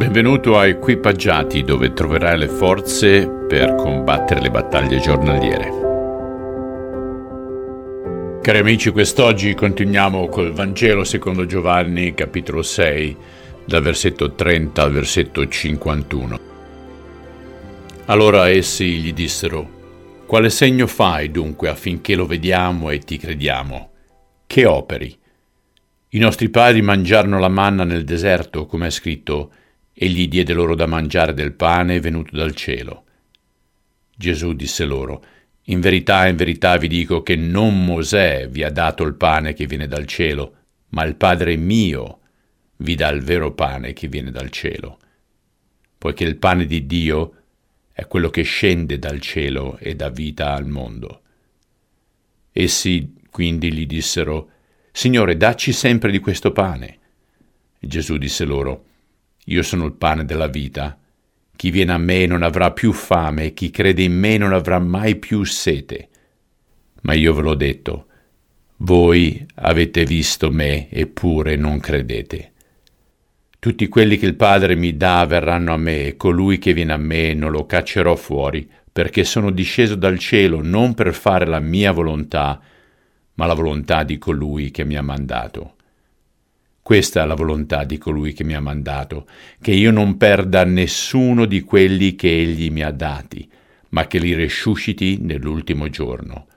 Benvenuto a Equipaggiati dove troverai le forze per combattere le battaglie giornaliere. Cari amici, quest'oggi continuiamo col Vangelo secondo Giovanni, capitolo 6, dal versetto 30 al versetto 51. Allora essi gli dissero, Quale segno fai dunque affinché lo vediamo e ti crediamo? Che operi? I nostri padri mangiarono la manna nel deserto, come è scritto, egli diede loro da mangiare del pane venuto dal cielo. Gesù disse loro, In verità, in verità vi dico che non Mosè vi ha dato il pane che viene dal cielo, ma il Padre mio vi dà il vero pane che viene dal cielo. Poiché il pane di Dio è quello che scende dal cielo e dà vita al mondo. Essi quindi gli dissero, Signore, dacci sempre di questo pane. Gesù disse loro, Io sono il pane della vita. Chi viene a me non avrà più fame, chi crede in me non avrà mai più sete. Ma io ve l'ho detto, voi avete visto me, eppure non credete. Tutti quelli che il Padre mi dà verranno a me, e colui che viene a me non lo caccerò fuori, perché sono disceso dal cielo non per fare la mia volontà, ma la volontà di colui che mi ha mandato. Questa è la volontà di colui che mi ha mandato, che io non perda nessuno di quelli che egli mi ha dati, ma che li resusciti nell'ultimo giorno,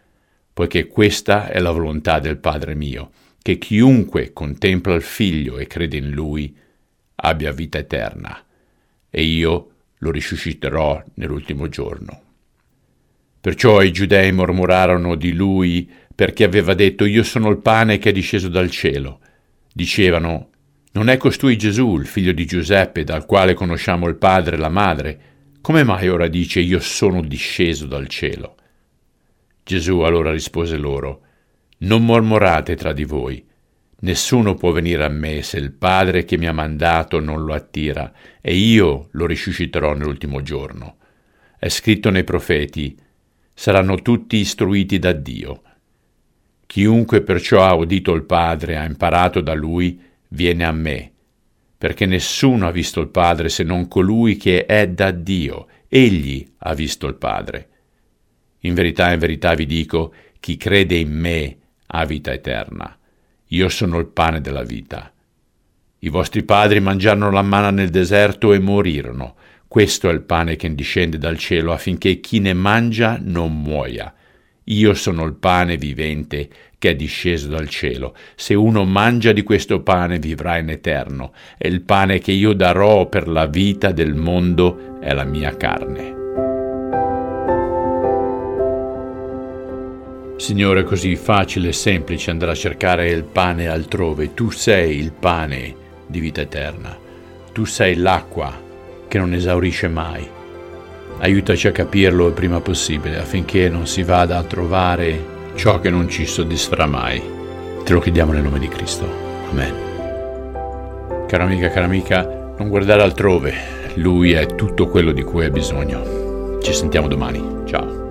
poiché questa è la volontà del Padre mio, che chiunque contempla il Figlio e crede in Lui abbia vita eterna, e io lo risusciterò nell'ultimo giorno. Perciò i giudei mormorarono di lui perché aveva detto io sono il pane che è disceso dal cielo. Dicevano, non è costui Gesù, il figlio di Giuseppe, dal quale conosciamo il padre e la madre? Come mai ora dice io sono disceso dal cielo? Gesù allora rispose loro, non mormorate tra di voi. Nessuno può venire a me se il Padre che mi ha mandato non lo attira, e io lo risusciterò nell'ultimo giorno. È scritto nei profeti, saranno tutti istruiti da Dio. Chiunque perciò ha udito il Padre, ha imparato da Lui, viene a me, perché nessuno ha visto il Padre se non colui che è da Dio, egli ha visto il Padre. In verità, in verità vi dico, chi crede in me ha vita eterna. Io sono il pane della vita. I vostri padri mangiarono la manna nel deserto e morirono. Questo è il pane che discende dal cielo affinché chi ne mangia non muoia. Io sono il pane vivente che è disceso dal cielo. Se uno mangia di questo pane vivrà in eterno, e il pane che io darò per la vita del mondo è la mia carne. Signore, è così facile e semplice andare a cercare il pane altrove. Tu sei il pane di vita eterna. Tu sei l'acqua che non esaurisce mai. Aiutaci a capirlo il prima possibile affinché non si vada a trovare ciò che non ci soddisferà mai. Te lo chiediamo nel nome di Cristo. Amen. Cara amica, cara amica, non guardare altrove. Lui è tutto quello di cui hai bisogno. Ci sentiamo domani. Ciao.